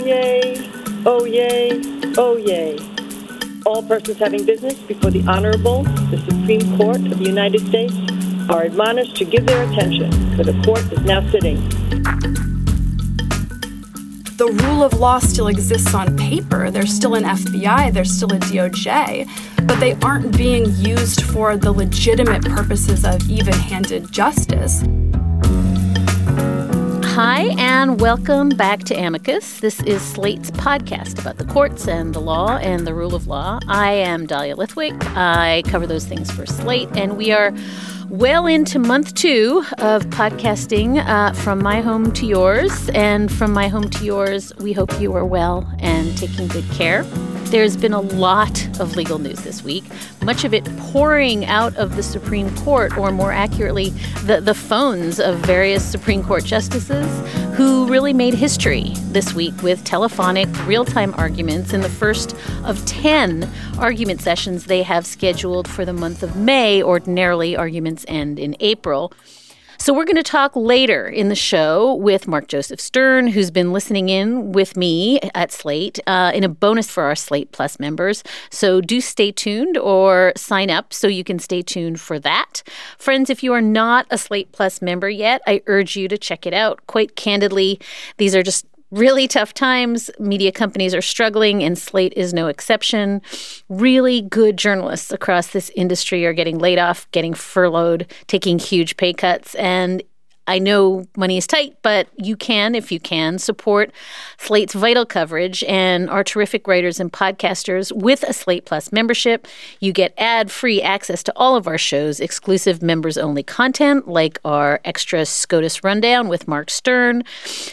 Oh yay, oh yay, oh yay. All persons having business before the Honorable, the Supreme Court of the United States are admonished to give their attention, for the court is now sitting. The rule of law still exists on paper. There's still an FBI, there's still a DOJ, but they aren't being used for the legitimate purposes of even handed justice. Hi, and welcome back to Amicus. This is Slate's podcast about the courts and the law and the rule of law. I am Dahlia Lithwick. I cover those things for Slate, and we are well into month two of podcasting uh, from my home to yours. And from my home to yours, we hope you are well and taking good care. There's been a lot of legal news this week, much of it pouring out of the Supreme Court, or more accurately, the, the phones of various Supreme Court justices who really made history this week with telephonic, real time arguments in the first of 10 argument sessions they have scheduled for the month of May. Ordinarily, arguments end in April. So, we're going to talk later in the show with Mark Joseph Stern, who's been listening in with me at Slate uh, in a bonus for our Slate Plus members. So, do stay tuned or sign up so you can stay tuned for that. Friends, if you are not a Slate Plus member yet, I urge you to check it out. Quite candidly, these are just really tough times. Media companies are struggling, and Slate is no exception. Really good journalists across this industry are getting laid off, getting furloughed, taking huge pay cuts. And I know money is tight, but you can, if you can, support Slate's vital coverage and our terrific writers and podcasters with a Slate Plus membership. You get ad free access to all of our shows, exclusive members only content like our extra SCOTUS rundown with Mark Stern.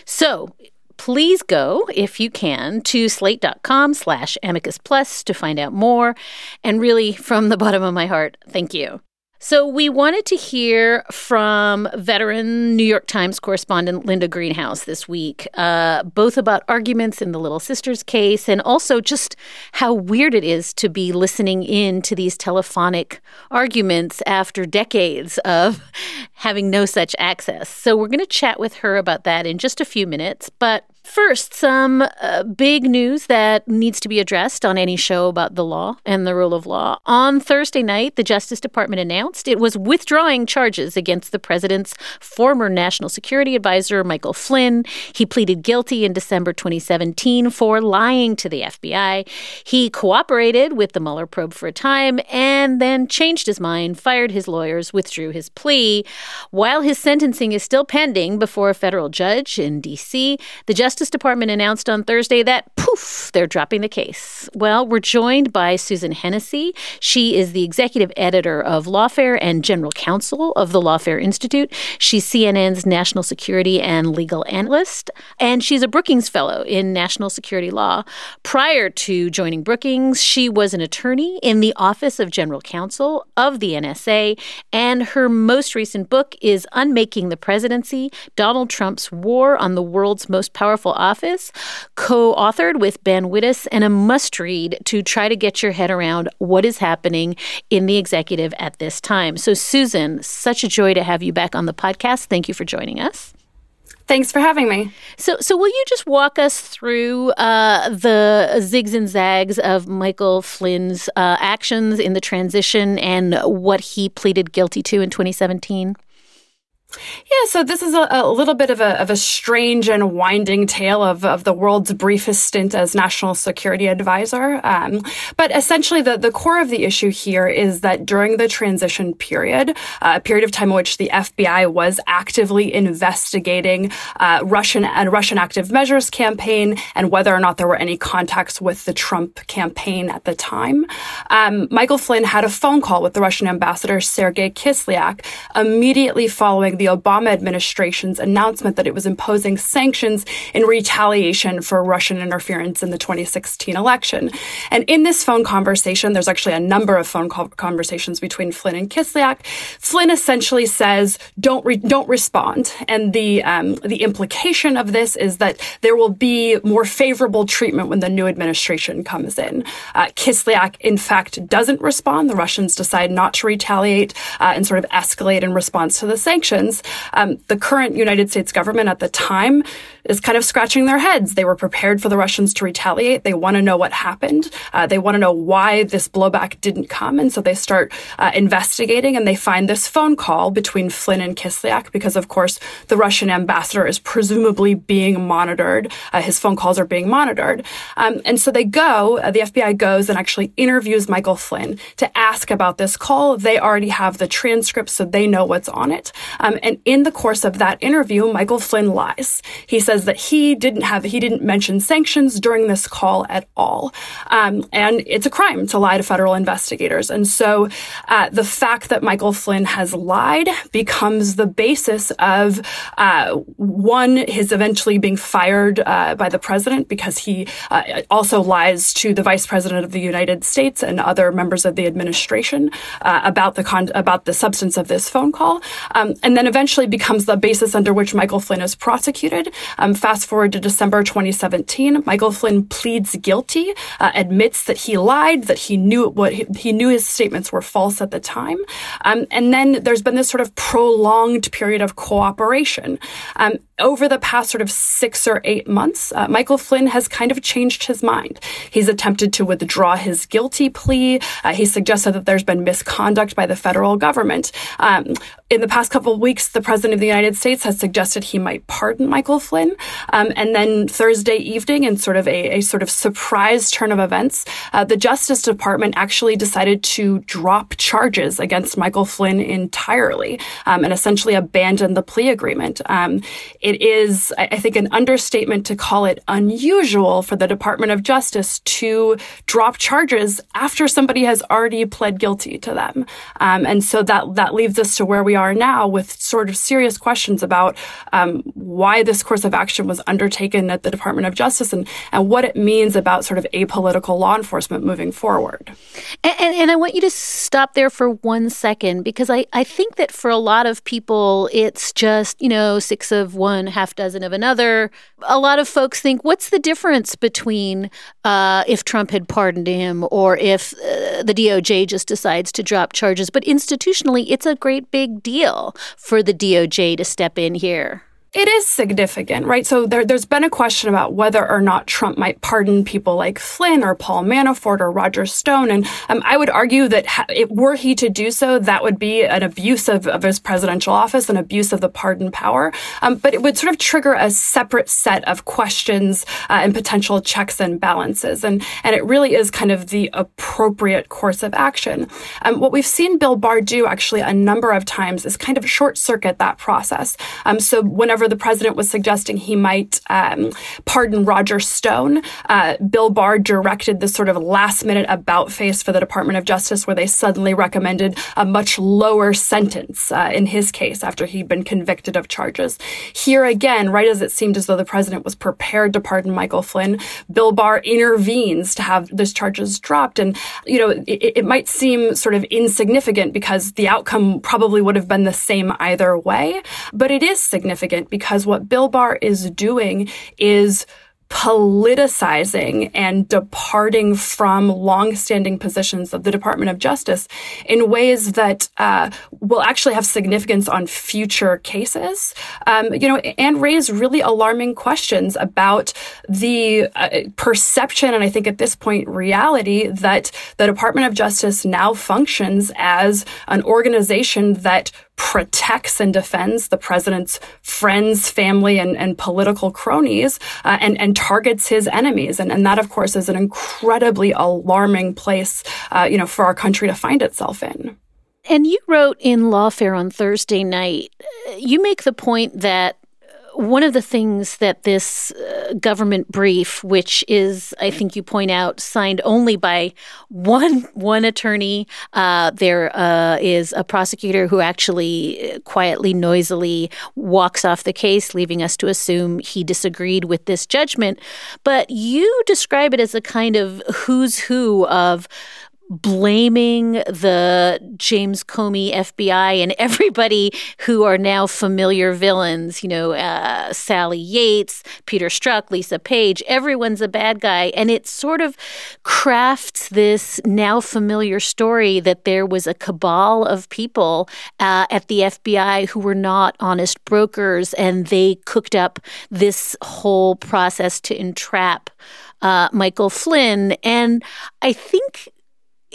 So, please go, if you can, to slate.com slash amicus plus to find out more. And really, from the bottom of my heart, thank you. So, we wanted to hear from veteran New York Times correspondent Linda Greenhouse this week, uh, both about arguments in the Little Sisters case and also just how weird it is to be listening in to these telephonic arguments after decades of having no such access. So, we're going to chat with her about that in just a few minutes. But First, some uh, big news that needs to be addressed on any show about the law and the rule of law. On Thursday night, the Justice Department announced it was withdrawing charges against the president's former national security advisor, Michael Flynn. He pleaded guilty in December 2017 for lying to the FBI. He cooperated with the Mueller probe for a time and then changed his mind, fired his lawyers, withdrew his plea. While his sentencing is still pending before a federal judge in D.C., the Justice Justice Department announced on Thursday that, poof, they're dropping the case. Well, we're joined by Susan Hennessey. She is the executive editor of Lawfare and general counsel of the Lawfare Institute. She's CNN's national security and legal analyst, and she's a Brookings Fellow in national security law. Prior to joining Brookings, she was an attorney in the Office of General Counsel of the NSA, and her most recent book is Unmaking the Presidency Donald Trump's War on the World's Most Powerful Office, co authored with Ben Wittes, and a must read to try to get your head around what is happening in the executive at this time. So, Susan, such a joy to have you back on the podcast. Thank you for joining us. Thanks for having me. So, so will you just walk us through uh, the zigs and zags of Michael Flynn's uh, actions in the transition and what he pleaded guilty to in 2017? Yeah, so this is a, a, little bit of a, of a strange and winding tale of, of the world's briefest stint as national security advisor. Um, but essentially, the, the core of the issue here is that during the transition period, uh, a period of time in which the FBI was actively investigating uh, Russian and Russian active measures campaign and whether or not there were any contacts with the Trump campaign at the time, um, Michael Flynn had a phone call with the Russian ambassador Sergei Kislyak immediately following the the Obama administration's announcement that it was imposing sanctions in retaliation for Russian interference in the 2016 election. And in this phone conversation, there's actually a number of phone conversations between Flynn and Kislyak. Flynn essentially says, "Don't re- don't respond," and the um, the implication of this is that there will be more favorable treatment when the new administration comes in. Uh, Kislyak, in fact, doesn't respond. The Russians decide not to retaliate uh, and sort of escalate in response to the sanctions um, the current United States government at the time is kind of scratching their heads. They were prepared for the Russians to retaliate. They want to know what happened. Uh, they want to know why this blowback didn't come. And so they start uh, investigating and they find this phone call between Flynn and Kislyak because, of course, the Russian ambassador is presumably being monitored. Uh, his phone calls are being monitored. Um, and so they go, uh, the FBI goes and actually interviews Michael Flynn to ask about this call. They already have the transcript, so they know what's on it. Um, and in the course of that interview, Michael Flynn lies. He says that he didn't have, he didn't mention sanctions during this call at all. Um, and it's a crime to lie to federal investigators. And so uh, the fact that Michael Flynn has lied becomes the basis of uh, one, his eventually being fired uh, by the president because he uh, also lies to the vice president of the United States and other members of the administration uh, about the con- about the substance of this phone call. Um, and then eventually becomes the basis under which Michael Flynn is prosecuted. Um, fast forward to December 2017, Michael Flynn pleads guilty, uh, admits that he lied, that he knew what he, he knew his statements were false at the time, um, and then there's been this sort of prolonged period of cooperation. Um, over the past sort of six or eight months, uh, Michael Flynn has kind of changed his mind. He's attempted to withdraw his guilty plea. Uh, he suggested that there's been misconduct by the federal government. Um, in the past couple of weeks, the president of the United States has suggested he might pardon Michael Flynn. Um, and then Thursday evening, in sort of a, a sort of surprise turn of events, uh, the Justice Department actually decided to drop charges against Michael Flynn entirely um, and essentially abandon the plea agreement. Um, it is, I think, an understatement to call it unusual for the Department of Justice to drop charges after somebody has already pled guilty to them. Um, and so that that leaves us to where we are now with sort of serious questions about um, why this course of action was undertaken at the Department of Justice and, and what it means about sort of apolitical law enforcement moving forward. And, and, and I want you to stop there for one second because I, I think that for a lot of people, it's just, you know, six of one, half dozen of another. A lot of folks think, what's the difference between uh, if Trump had pardoned him or if uh, the DOJ just decides to drop charges? But institutionally, it's a great big deal for the DOJ to step in here it is significant, right? So there, has been a question about whether or not Trump might pardon people like Flynn or Paul Manafort or Roger Stone. And um, I would argue that ha- it, were he to do so, that would be an abuse of, of his presidential office, an abuse of the pardon power. Um, but it would sort of trigger a separate set of questions uh, and potential checks and balances. And, and it really is kind of the appropriate course of action. Um, what we've seen Bill Barr do actually a number of times is kind of short circuit that process. Um, so whenever whenever the president was suggesting he might um, pardon Roger Stone, uh, Bill Barr directed this sort of last minute about face for the Department of Justice where they suddenly recommended a much lower sentence uh, in his case after he'd been convicted of charges. Here again, right as it seemed as though the president was prepared to pardon Michael Flynn, Bill Barr intervenes to have those charges dropped. And, you know, it, it might seem sort of insignificant because the outcome probably would have been the same either way, but it is significant because what Bill Barr is doing is politicizing and departing from longstanding positions of the Department of Justice in ways that uh, will actually have significance on future cases, um, you know, and raise really alarming questions about the uh, perception and I think at this point reality that the Department of Justice now functions as an organization that protects and defends the president's friends, family, and, and political cronies, uh, and, and targets his enemies. And, and that, of course, is an incredibly alarming place, uh, you know, for our country to find itself in. And you wrote in Lawfare on Thursday night, you make the point that one of the things that this uh, government brief, which is, I think you point out, signed only by one one attorney, uh, there uh, is a prosecutor who actually uh, quietly, noisily walks off the case, leaving us to assume he disagreed with this judgment. But you describe it as a kind of who's who of blaming the James Comey FBI and everybody who are now familiar villains, you know, uh, Sally Yates, Peter Strzok, Lisa Page, everyone's a bad guy. And it sort of crafts this now familiar story that there was a cabal of people uh, at the FBI who were not honest brokers and they cooked up this whole process to entrap. Uh, Michael Flynn. And I think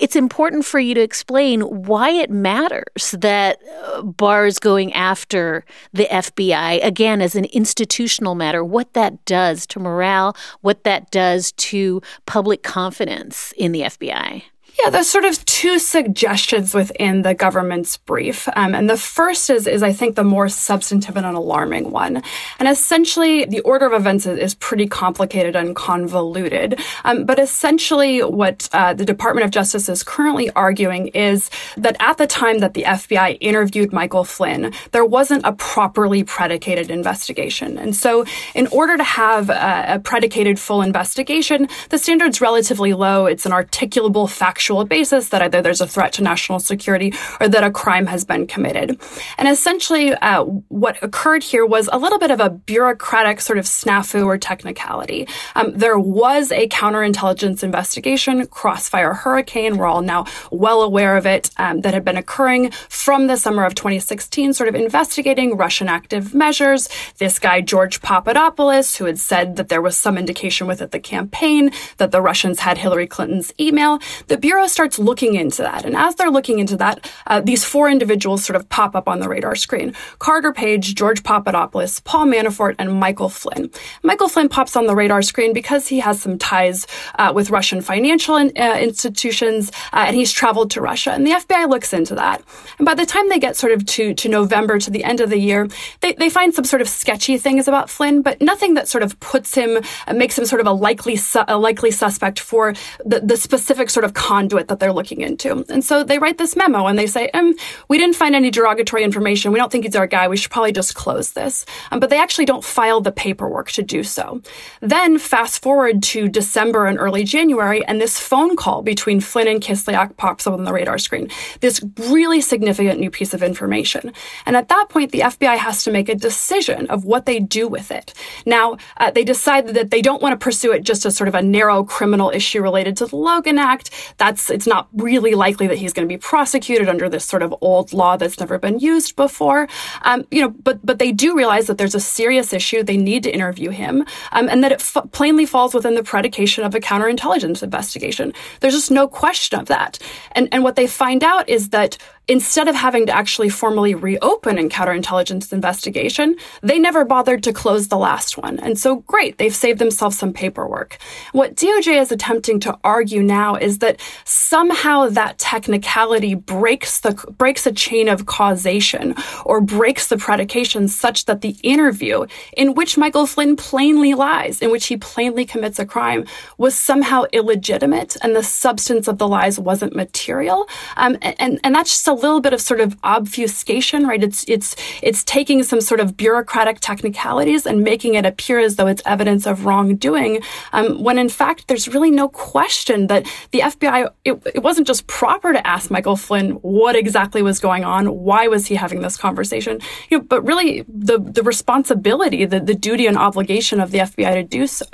it's important for you to explain why it matters that uh, Barr is going after the FBI, again, as an institutional matter, what that does to morale, what that does to public confidence in the FBI. Yeah, there's sort of two suggestions within the government's brief. Um, and the first is, is, I think, the more substantive and an alarming one. And essentially, the order of events is, is pretty complicated and convoluted. Um, but essentially, what uh, the Department of Justice is currently arguing is that at the time that the FBI interviewed Michael Flynn, there wasn't a properly predicated investigation. And so, in order to have a, a predicated full investigation, the standard's relatively low. It's an articulable factual factual basis that either there's a threat to national security or that a crime has been committed. And essentially, uh, what occurred here was a little bit of a bureaucratic sort of snafu or technicality. Um, there was a counterintelligence investigation, Crossfire Hurricane. We're all now well aware of it, um, that had been occurring from the summer of 2016, sort of investigating Russian active measures. This guy, George Papadopoulos, who had said that there was some indication within the campaign that the Russians had Hillary Clinton's email. The Bureau Bureau starts looking into that. And as they're looking into that, uh, these four individuals sort of pop up on the radar screen. Carter Page, George Papadopoulos, Paul Manafort, and Michael Flynn. Michael Flynn pops on the radar screen because he has some ties uh, with Russian financial in, uh, institutions, uh, and he's traveled to Russia. And the FBI looks into that. And by the time they get sort of to, to November, to the end of the year, they, they find some sort of sketchy things about Flynn, but nothing that sort of puts him, uh, makes him sort of a likely, su- a likely suspect for the, the specific sort of conduct conduit that they're looking into. And so they write this memo and they say, um, we didn't find any derogatory information. We don't think he's our guy. We should probably just close this. Um, but they actually don't file the paperwork to do so. Then fast forward to December and early January, and this phone call between Flynn and Kislyak pops up on the radar screen. This really significant new piece of information. And at that point, the FBI has to make a decision of what they do with it. Now, uh, they decide that they don't want to pursue it just as sort of a narrow criminal issue related to the Logan Act. That's it's it's not really likely that he's going to be prosecuted under this sort of old law that's never been used before. Um, you know, but but they do realize that there's a serious issue. They need to interview him, um, and that it f- plainly falls within the predication of a counterintelligence investigation. There's just no question of that. And and what they find out is that instead of having to actually formally reopen a counterintelligence investigation, they never bothered to close the last one. And so, great, they've saved themselves some paperwork. What DOJ is attempting to argue now is that somehow that technicality breaks the breaks a chain of causation or breaks the predication such that the interview in which Michael Flynn plainly lies, in which he plainly commits a crime, was somehow illegitimate and the substance of the lies wasn't material. Um, and, and that's just a little bit of sort of obfuscation, right? It's it's it's taking some sort of bureaucratic technicalities and making it appear as though it's evidence of wrongdoing, um, when in fact there's really no question that the FBI it, it wasn't just proper to ask Michael Flynn what exactly was going on, why was he having this conversation, you know, but really the the responsibility, the the duty and obligation of the FBI to do so.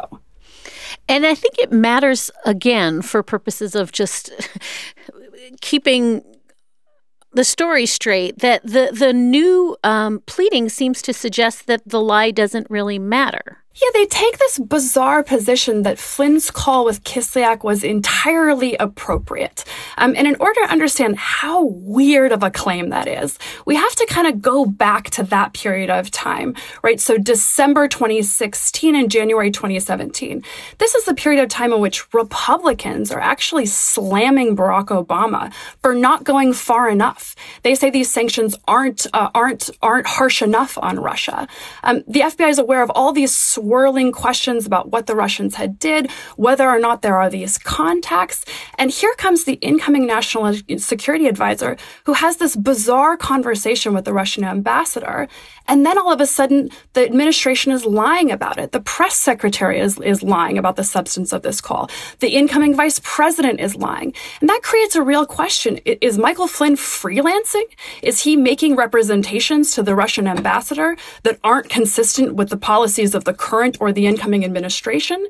And I think it matters again for purposes of just keeping the story straight that the the new um, pleading seems to suggest that the lie doesn't really matter. Yeah, they take this bizarre position that Flynn's call with Kislyak was entirely appropriate. Um, and in order to understand how weird of a claim that is, we have to kind of go back to that period of time, right? So December 2016 and January 2017. This is the period of time in which Republicans are actually slamming Barack Obama for not going far enough. They say these sanctions aren't uh, aren't aren't harsh enough on Russia. Um, the FBI is aware of all these swirling questions about what the Russians had did, whether or not there are these contacts. And here comes the incoming national security advisor who has this bizarre conversation with the Russian ambassador. And then all of a sudden, the administration is lying about it. The press secretary is, is lying about the substance of this call. The incoming vice president is lying. And that creates a real question. Is Michael Flynn freelancing? Is he making representations to the Russian ambassador that aren't consistent with the policies of the current current or the incoming administration?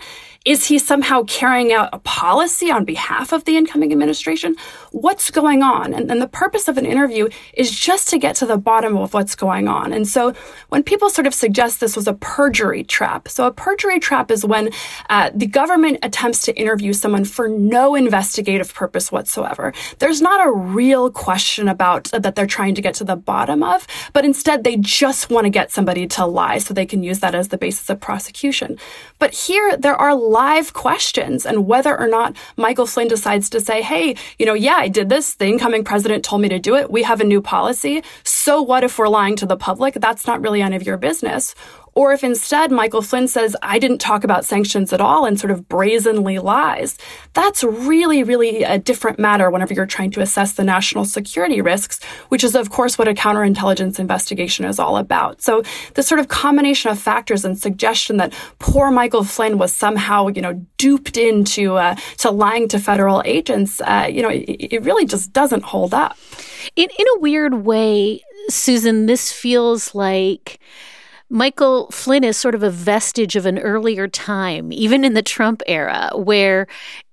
Is he somehow carrying out a policy on behalf of the incoming administration? What's going on? And, and, the purpose of an interview is just to get to the bottom of what's going on. And so when people sort of suggest this was a perjury trap, so a perjury trap is when uh, the government attempts to interview someone for no investigative purpose whatsoever. There's not a real question about uh, that they're trying to get to the bottom of, but instead they just want to get somebody to lie so they can use that as the basis of prosecution. But here there are live questions and whether or not Michael Flynn decides to say, hey, you know, yeah, I did this. The incoming president told me to do it. We have a new policy. So what if we're lying to the public? That's not really any of your business. Or if instead Michael Flynn says, I didn't talk about sanctions at all and sort of brazenly lies, that's really, really a different matter whenever you're trying to assess the national security risks, which is, of course, what a counterintelligence investigation is all about. So the sort of combination of factors and suggestion that poor Michael Flynn was somehow, you know, duped into uh, to lying to federal agents, uh, you know, it, it really just doesn't hold up. In, in a weird way, Susan, this feels like Michael Flynn is sort of a vestige of an earlier time, even in the Trump era, where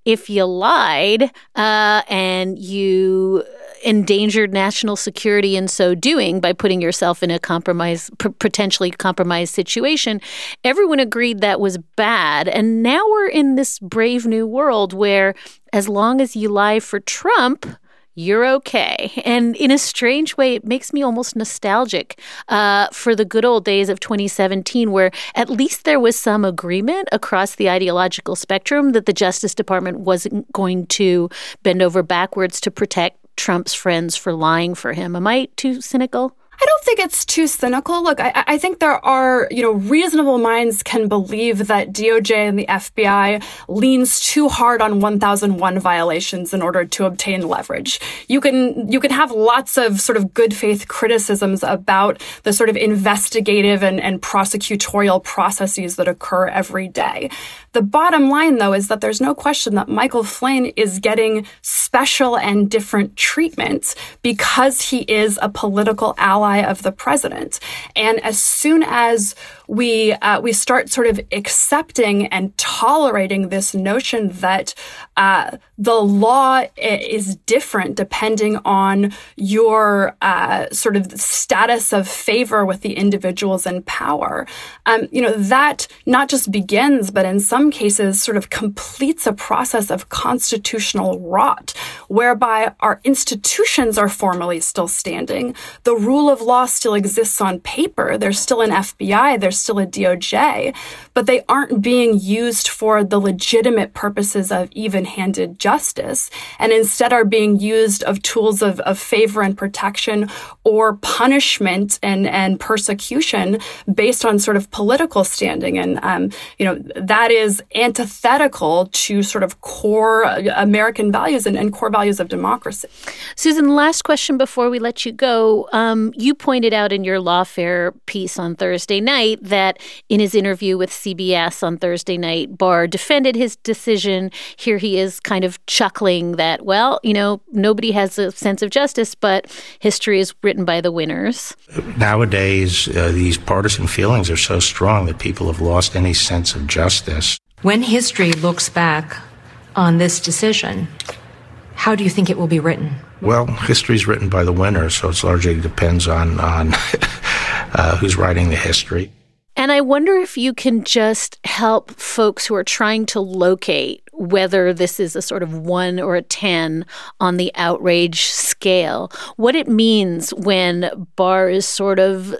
if you lied uh, and you endangered national security in so doing by putting yourself in a compromise, potentially compromised situation, everyone agreed that was bad. And now we're in this brave new world where, as long as you lie for Trump, you're okay. And in a strange way, it makes me almost nostalgic uh, for the good old days of 2017, where at least there was some agreement across the ideological spectrum that the Justice Department wasn't going to bend over backwards to protect Trump's friends for lying for him. Am I too cynical? I don't think it's too cynical. Look, I, I, think there are, you know, reasonable minds can believe that DOJ and the FBI leans too hard on 1001 violations in order to obtain leverage. You can, you can have lots of sort of good faith criticisms about the sort of investigative and, and prosecutorial processes that occur every day. The bottom line, though, is that there's no question that Michael Flynn is getting special and different treatment because he is a political ally of the president. And as soon as we uh, we start sort of accepting and tolerating this notion that uh, the law is different depending on your uh, sort of status of favor with the individuals in power. Um, you know that not just begins, but in some cases, sort of completes a process of constitutional rot, whereby our institutions are formally still standing, the rule of law still exists on paper. There's still an FBI. There's still a DOJ, but they aren't being used for the legitimate purposes of even handed justice, and instead are being used of tools of, of favor and protection or punishment and, and persecution based on sort of political standing. And, um, you know, that is antithetical to sort of core American values and, and core values of democracy. Susan, last question before we let you go. Um, you pointed out in your lawfare piece on Thursday night that in his interview with CBS on Thursday night, Barr defended his decision. Here he is kind of chuckling that, well, you know, nobody has a sense of justice, but history is written by the winners. Nowadays, uh, these partisan feelings are so strong that people have lost any sense of justice. When history looks back on this decision, how do you think it will be written? Well, history is written by the winners, so it largely depends on on uh, who's writing the history. And I wonder if you can just help folks who are trying to locate whether this is a sort of one or a 10 on the outrage scale, what it means when Barr is sort of, uh,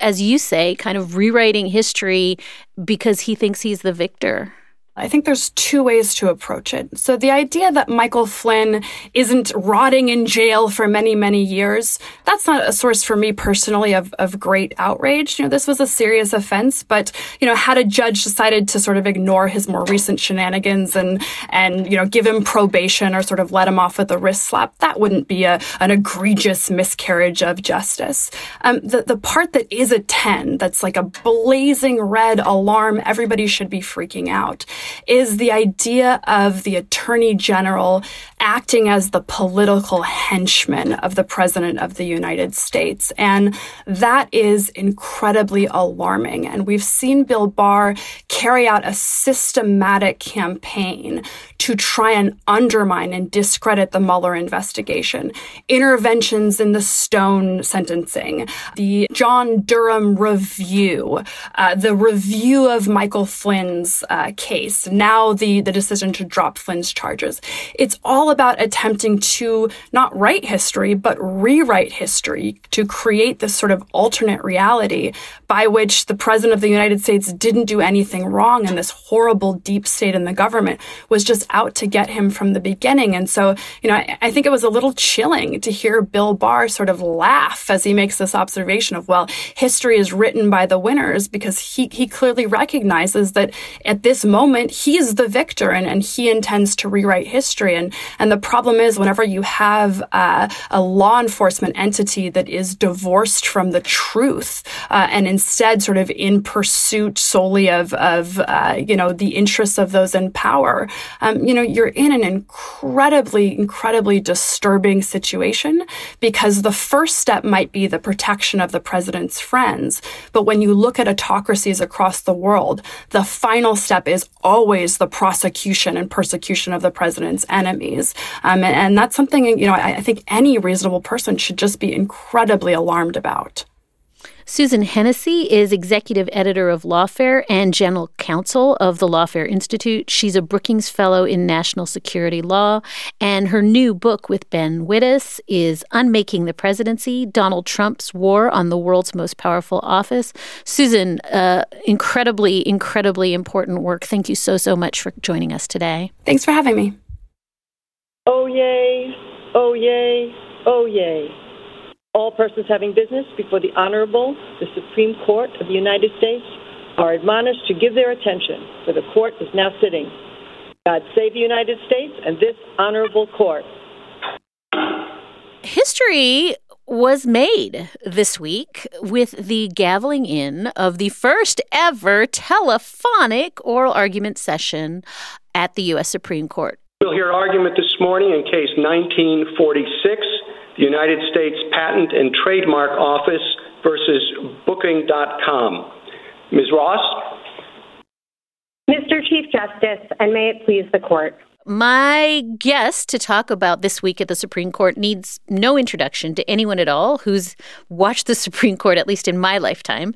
as you say, kind of rewriting history because he thinks he's the victor. I think there's two ways to approach it. So the idea that Michael Flynn isn't rotting in jail for many, many years, that's not a source for me personally of, of great outrage. You know, this was a serious offense, but, you know, had a judge decided to sort of ignore his more recent shenanigans and, and, you know, give him probation or sort of let him off with a wrist slap, that wouldn't be a, an egregious miscarriage of justice. Um, the, the part that is a 10, that's like a blazing red alarm, everybody should be freaking out is the idea of the attorney general acting as the political henchman of the president of the United States. And that is incredibly alarming. And we've seen Bill Barr carry out a systematic campaign to try and undermine and discredit the Mueller investigation. Interventions in the Stone sentencing, the John Durham review, uh, the review of Michael Flynn's uh, case, now the, the decision to drop Flynn's charges. It's all about attempting to not write history, but rewrite history to create this sort of alternate reality by which the president of the United States didn't do anything wrong and this horrible deep state in the government was just out to get him from the beginning. And so, you know, I, I think it was a little chilling to hear Bill Barr sort of laugh as he makes this observation of, well, history is written by the winners because he, he clearly recognizes that at this moment he's the victor and, and he intends to rewrite history. And, and the problem is whenever you have uh, a law enforcement entity that is divorced from the truth uh, and instead sort of in pursuit solely of, of uh, you know, the interests of those in power, um, you know, you're in an incredibly, incredibly disturbing situation because the first step might be the protection of the president's friends. But when you look at autocracies across the world, the final step is always the prosecution and persecution of the president's enemies. Um, and, and, that's something, you know, I, I think any reasonable person should just be incredibly alarmed about. Susan Hennessey is executive editor of Lawfare and general counsel of the Lawfare Institute. She's a Brookings Fellow in National Security Law, and her new book with Ben Wittes is Unmaking the Presidency Donald Trump's War on the World's Most Powerful Office. Susan, uh, incredibly, incredibly important work. Thank you so, so much for joining us today. Thanks for having me. Oh, yay. Oh, yay. Oh, yay. All persons having business before the Honorable, the Supreme Court of the United States, are admonished to give their attention, for the court is now sitting. God save the United States and this honorable court. History was made this week with the gaveling in of the first ever telephonic oral argument session at the U.S. Supreme Court. We'll hear argument this morning in case 1946 the United States Patent and Trademark Office versus Booking.com. Ms. Ross? Mr. Chief Justice, and may it please the court. My guest to talk about this week at the Supreme Court needs no introduction to anyone at all who's watched the Supreme Court, at least in my lifetime.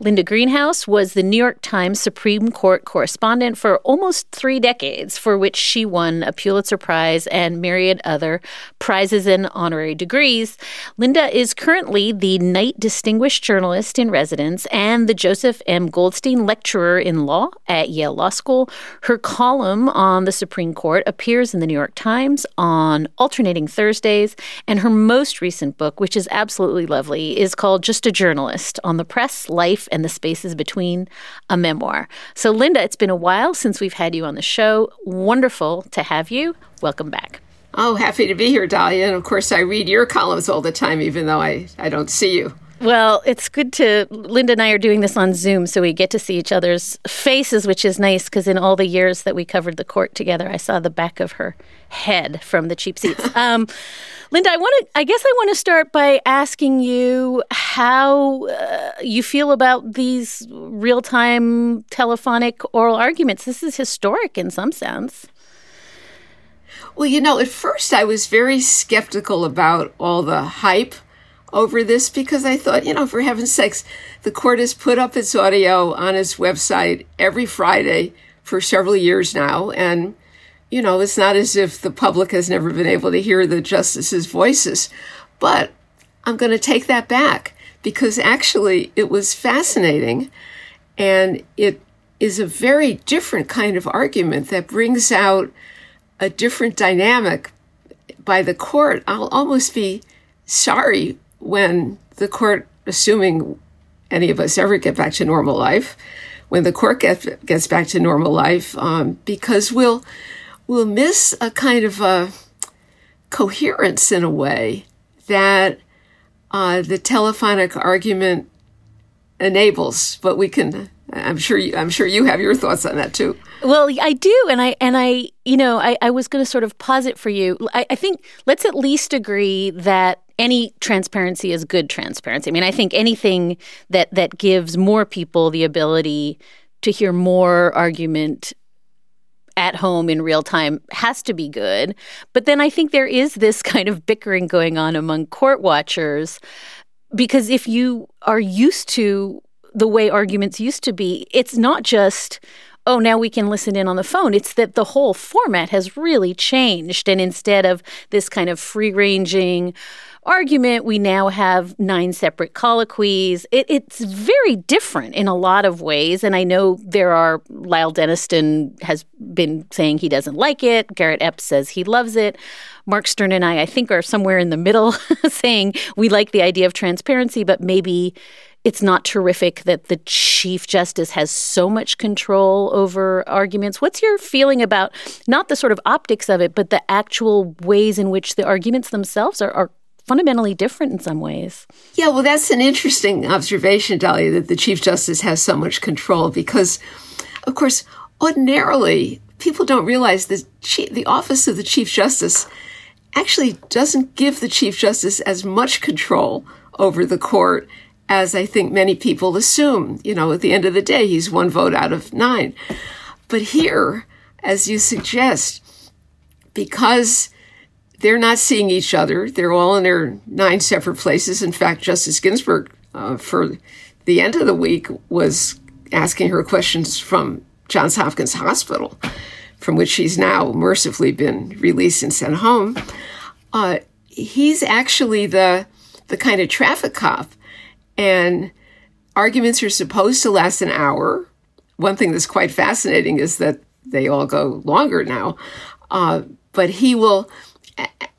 Linda Greenhouse was the New York Times Supreme Court correspondent for almost three decades, for which she won a Pulitzer Prize and myriad other prizes and honorary degrees. Linda is currently the Knight Distinguished Journalist in Residence and the Joseph M. Goldstein Lecturer in Law at Yale Law School. Her column on the Supreme Court Court appears in the New York Times on alternating Thursdays, and her most recent book, which is absolutely lovely, is called Just a Journalist on the Press, Life, and the Spaces Between, a memoir. So, Linda, it's been a while since we've had you on the show. Wonderful to have you. Welcome back. Oh, happy to be here, Dahlia. And of course, I read your columns all the time, even though I, I don't see you. Well, it's good to. Linda and I are doing this on Zoom, so we get to see each other's faces, which is nice because in all the years that we covered the court together, I saw the back of her head from the cheap seats. Um, Linda, I want to. I guess I want to start by asking you how uh, you feel about these real-time telephonic oral arguments. This is historic in some sense. Well, you know, at first I was very skeptical about all the hype over this because I thought, you know, for heaven's sakes, the court has put up its audio on its website every Friday for several years now. And, you know, it's not as if the public has never been able to hear the justices' voices. But I'm going to take that back because actually it was fascinating and it is a very different kind of argument that brings out a different dynamic by the court. I'll almost be sorry when the court, assuming any of us ever get back to normal life, when the court get, gets back to normal life, um, because we'll we'll miss a kind of a coherence in a way that uh, the telephonic argument enables. But we can. I'm sure. You, I'm sure you have your thoughts on that too. Well, I do, and I and I, you know, I, I was going to sort of posit for you. I, I think let's at least agree that any transparency is good transparency. I mean, I think anything that that gives more people the ability to hear more argument at home in real time has to be good. But then I think there is this kind of bickering going on among court watchers because if you are used to the way arguments used to be, it's not just oh, now we can listen in on the phone. It's that the whole format has really changed. And instead of this kind of free ranging, argument, we now have nine separate colloquies. It, it's very different in a lot of ways. And I know there are, Lyle Denniston has been saying he doesn't like it. Garrett Epps says he loves it. Mark Stern and I, I think, are somewhere in the middle saying we like the idea of transparency, but maybe it's not terrific that the Chief Justice has so much control over arguments. What's your feeling about not the sort of optics of it, but the actual ways in which the arguments themselves are, are fundamentally different in some ways. Yeah, well, that's an interesting observation, Dahlia, that the Chief Justice has so much control because, of course, ordinarily people don't realize that the office of the Chief Justice actually doesn't give the Chief Justice as much control over the court as I think many people assume. You know, at the end of the day, he's one vote out of nine. But here, as you suggest, because they're not seeing each other. They're all in their nine separate places. In fact, Justice Ginsburg, uh, for the end of the week, was asking her questions from Johns Hopkins Hospital, from which she's now mercifully been released and sent home. Uh, he's actually the the kind of traffic cop, and arguments are supposed to last an hour. One thing that's quite fascinating is that they all go longer now, uh, but he will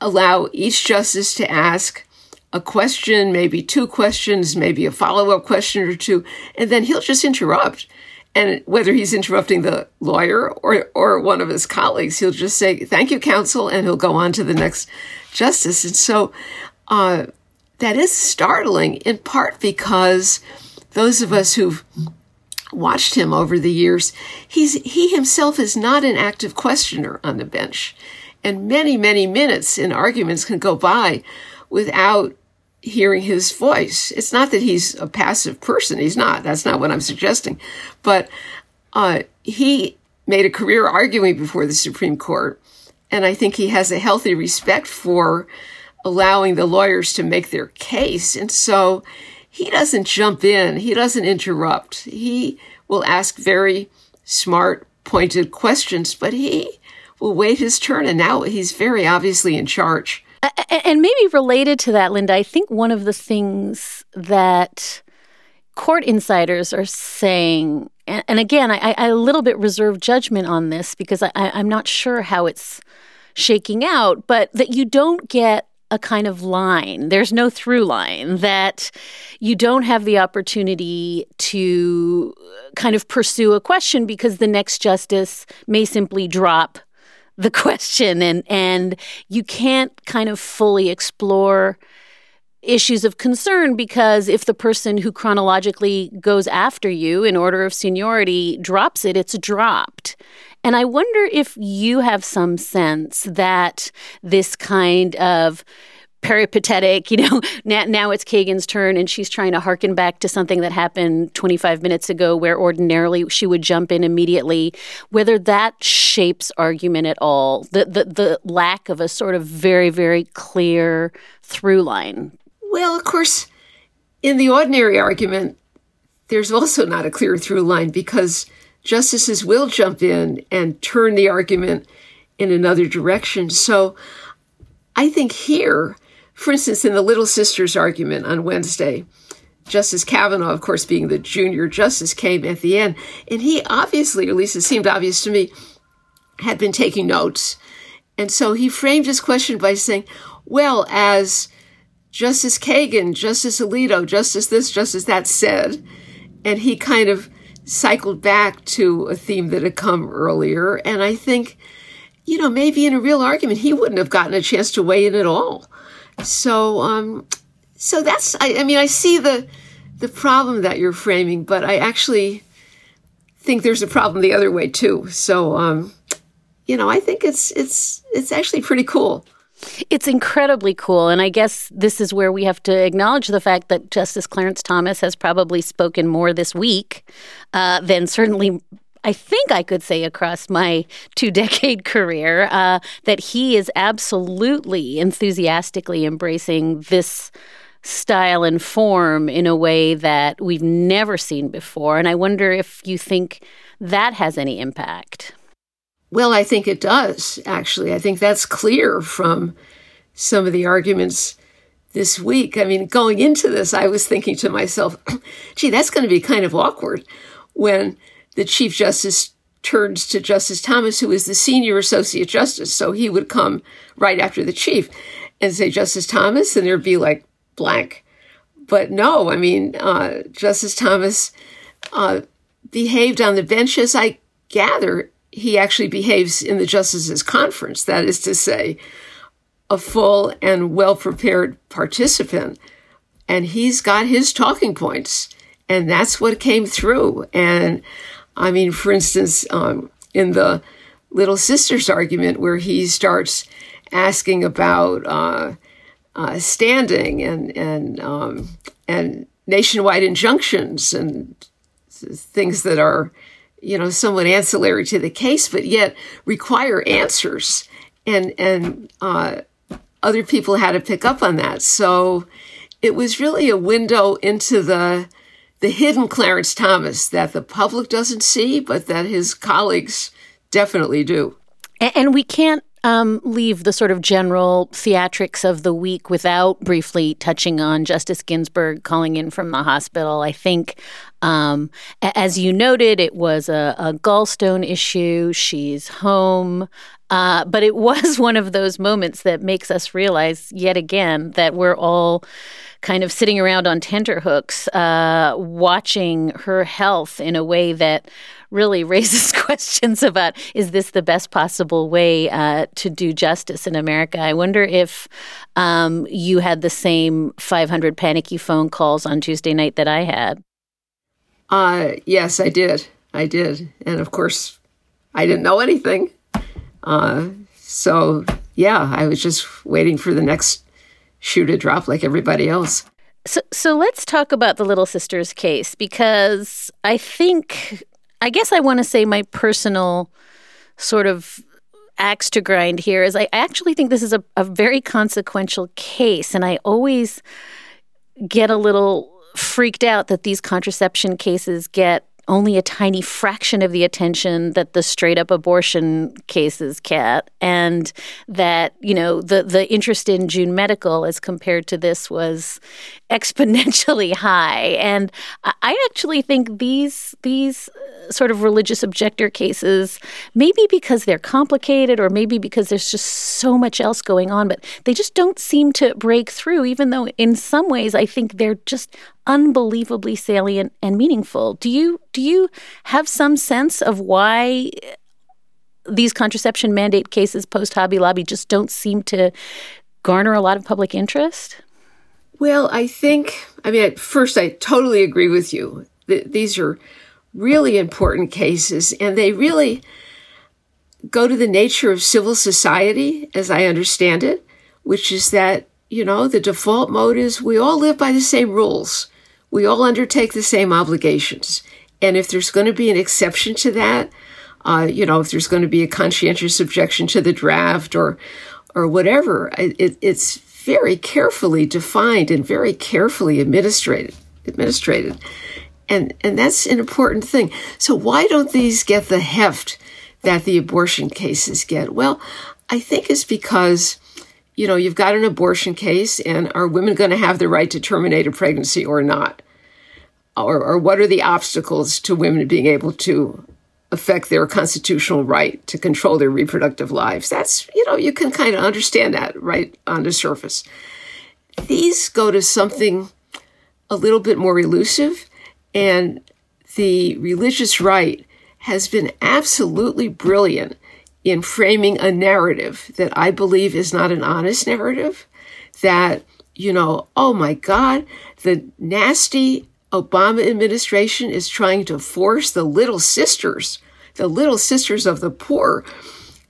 allow each justice to ask a question, maybe two questions, maybe a follow up question or two, and then he'll just interrupt. And whether he's interrupting the lawyer or, or one of his colleagues, he'll just say, Thank you, counsel, and he'll go on to the next justice. And so uh, that is startling, in part because those of us who've watched him over the years, he's, he himself is not an active questioner on the bench and many, many minutes in arguments can go by without hearing his voice. It's not that he's a passive person. He's not. That's not what I'm suggesting. But uh, he made a career arguing before the Supreme Court. And I think he has a healthy respect for allowing the lawyers to make their case. And so he doesn't jump in, he doesn't interrupt. He will ask very smart, pointed questions, but he will wait his turn. And now he's very obviously in charge. And maybe related to that, Linda, I think one of the things that court insiders are saying, and, again, I, I, a little bit reserve judgment on this because I, I'm not sure how it's shaking out, but that you don't get a kind of line. There's no through line that you don't have the opportunity to kind of pursue a question because the next justice may simply drop the question and and you can't kind of fully explore issues of concern because if the person who chronologically goes after you in order of seniority drops it it's dropped. And i wonder if you have some sense that this kind of peripatetic, you know, now, now it's Kagan's turn and she's trying to harken back to something that happened 25 minutes ago where ordinarily she would jump in immediately, whether that shapes argument at all, the, the, the lack of a sort of very, very clear through line. Well, of course, in the ordinary argument, there's also not a clear through line because justices will jump in and turn the argument in another direction. So I think here, for instance, in the Little Sisters argument on Wednesday, Justice Kavanaugh, of course, being the junior justice, came at the end. And he obviously, or at least it seemed obvious to me, had been taking notes. And so he framed his question by saying, well, as Justice Kagan, Justice Alito, Justice this, Justice that said, and he kind of cycled back to a theme that had come earlier. And I think, you know, maybe in a real argument, he wouldn't have gotten a chance to weigh in at all. So, um, so that's, I, I mean, I see the, the problem that you're framing, but I actually think there's a problem the other way too. So, um, you know, I think it's, it's, it's actually pretty cool. It's incredibly cool. And I guess this is where we have to acknowledge the fact that Justice Clarence Thomas has probably spoken more this week uh, than certainly. I think I could say across my two decade career uh, that he is absolutely enthusiastically embracing this style and form in a way that we've never seen before. And I wonder if you think that has any impact. Well, I think it does, actually. I think that's clear from some of the arguments this week. I mean, going into this, I was thinking to myself, gee, that's going to be kind of awkward when the Chief Justice turns to Justice Thomas, who is the senior associate justice. So he would come right after the chief and say, Justice Thomas, and there'd be like blank. But no, I mean, uh, Justice Thomas uh, behaved on the bench, as I gather, he actually behaves in the justices conference. That is to say, a full and well prepared participant. And he's got his talking points. And that's what came through. And I mean, for instance, um, in the Little Sisters argument, where he starts asking about uh, uh, standing and and um, and nationwide injunctions and things that are you know, somewhat ancillary to the case, but yet require answers. And, and, uh, other people had to pick up on that. So it was really a window into the, the hidden Clarence Thomas that the public doesn't see, but that his colleagues definitely do. And we can't um, leave the sort of general theatrics of the week without briefly touching on Justice Ginsburg calling in from the hospital. I think, um, as you noted, it was a, a gallstone issue. She's home. Uh, but it was one of those moments that makes us realize yet again that we're all kind of sitting around on tenterhooks, uh, watching her health in a way that really raises questions about is this the best possible way uh, to do justice in America? I wonder if um, you had the same 500 panicky phone calls on Tuesday night that I had. Uh, yes, I did. I did. And of course, I didn't know anything. Uh, so, yeah, I was just waiting for the next shoe to drop like everybody else. So, so let's talk about the Little Sisters case because I think I guess I want to say my personal sort of axe to grind here is I actually think this is a, a very consequential case. And I always get a little freaked out that these contraception cases get only a tiny fraction of the attention that the straight up abortion cases get and that you know the the interest in June Medical as compared to this was exponentially high. And I actually think these these uh, sort of religious objector cases maybe because they're complicated or maybe because there's just so much else going on but they just don't seem to break through even though in some ways I think they're just unbelievably salient and meaningful. Do you do you have some sense of why these contraception mandate cases post Hobby Lobby just don't seem to garner a lot of public interest? Well, I think I mean at first I totally agree with you. These are really important cases and they really go to the nature of civil society as I understand it, which is that you know, the default mode is we all live by the same rules we all undertake the same obligations. And if there's going to be an exception to that, uh, you know, if there's going to be a conscientious objection to the draft or, or whatever, it, it's very carefully defined and very carefully administrated. Administrated. And, and that's an important thing. So why don't these get the heft that the abortion cases get? Well, I think it's because, you know, you've got an abortion case and are women going to have the right to terminate a pregnancy or not? Or, or what are the obstacles to women being able to affect their constitutional right to control their reproductive lives? That's, you know, you can kind of understand that right on the surface. These go to something a little bit more elusive and the religious right has been absolutely brilliant in framing a narrative that I believe is not an honest narrative. That, you know, oh my God, the nasty Obama administration is trying to force the little sisters, the little sisters of the poor,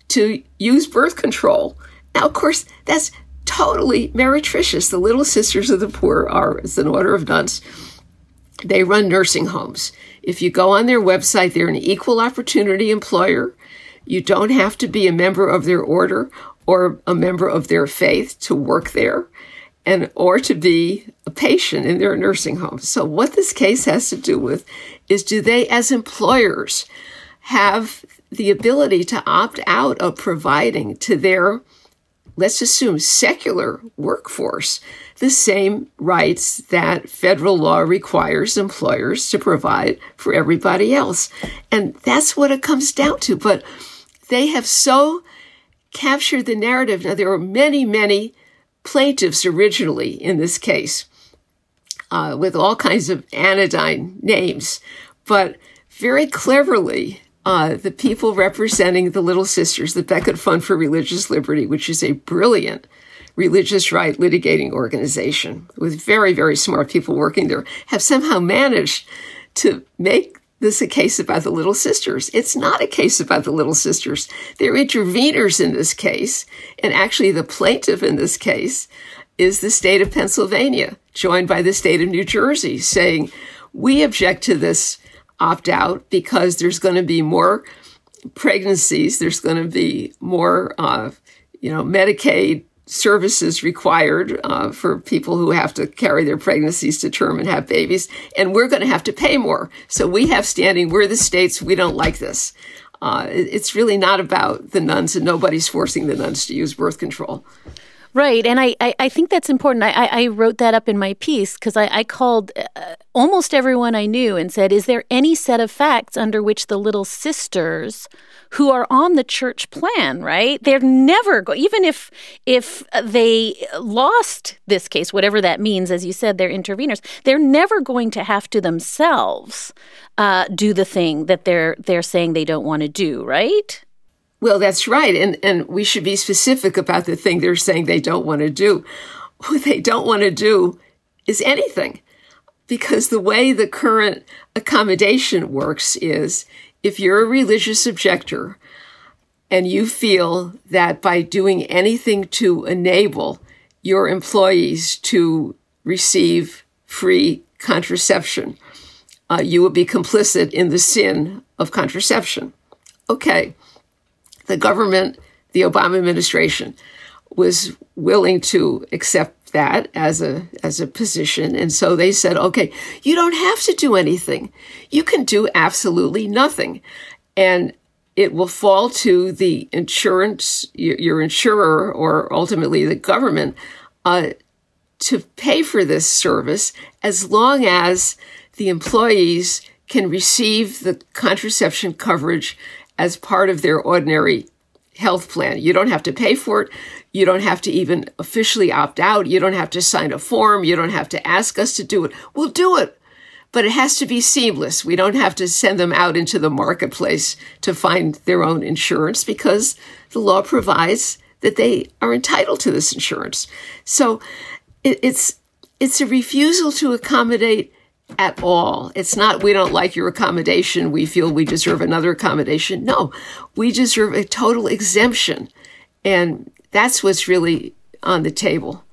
to use birth control. Now, of course, that's totally meretricious. The little sisters of the poor are, it's an order of nuns they run nursing homes. If you go on their website, they're an equal opportunity employer. You don't have to be a member of their order or a member of their faith to work there and or to be a patient in their nursing home. So what this case has to do with is do they as employers have the ability to opt out of providing to their let's assume secular workforce the same rights that federal law requires employers to provide for everybody else. And that's what it comes down to. But they have so captured the narrative. Now, there were many, many plaintiffs originally in this case uh, with all kinds of anodyne names, but very cleverly, uh, the people representing the Little Sisters, the Becket Fund for Religious Liberty, which is a brilliant religious right litigating organization with very, very smart people working there, have somehow managed to make this is a case about the Little Sisters. It's not a case about the Little Sisters. They're interveners in this case. And actually, the plaintiff in this case is the state of Pennsylvania, joined by the state of New Jersey, saying, we object to this opt out because there's going to be more pregnancies, there's going to be more, uh, you know, Medicaid services required uh, for people who have to carry their pregnancies to term and have babies, and we're going to have to pay more. So we have standing. We're the states. We don't like this. Uh, it's really not about the nuns, and nobody's forcing the nuns to use birth control. Right. And I, I, I, think that's important. I, I wrote that up in my piece because I, I called uh, almost everyone I knew and said, Is there any set of facts under which the little sisters who are on the church plan, right? They're never go even if if they lost this case, whatever that means, as you said, they're interveners. They're never going to have to themselves uh, do the thing that they're they're saying they don't want to do, right? Well, that's right. And, and we should be specific about the thing they're saying they don't want to do. What they don't want to do is anything. Because the way the current accommodation works is if you're a religious objector and you feel that by doing anything to enable your employees to receive free contraception, uh, you will be complicit in the sin of contraception. Okay the government, the Obama administration, was willing to accept that as a as a position and so they said okay you don't have to do anything you can do absolutely nothing and it will fall to the insurance your, insurer or ultimately the government uh, to pay for this service as long as the employees can receive the contraception coverage as part of their ordinary health plan. You don't have to pay for it. You don't have to even officially opt out. You don't have to sign a form. You don't have to ask us to do it. We'll do it. But it has to be seamless. We don't have to send them out into the marketplace to find their own insurance because the law provides that they are entitled to this insurance. So it's it's a refusal to accommodate at all. It's not, we don't like your accommodation. We feel we deserve another accommodation. No, we deserve a total exemption. And that's what's really on the table.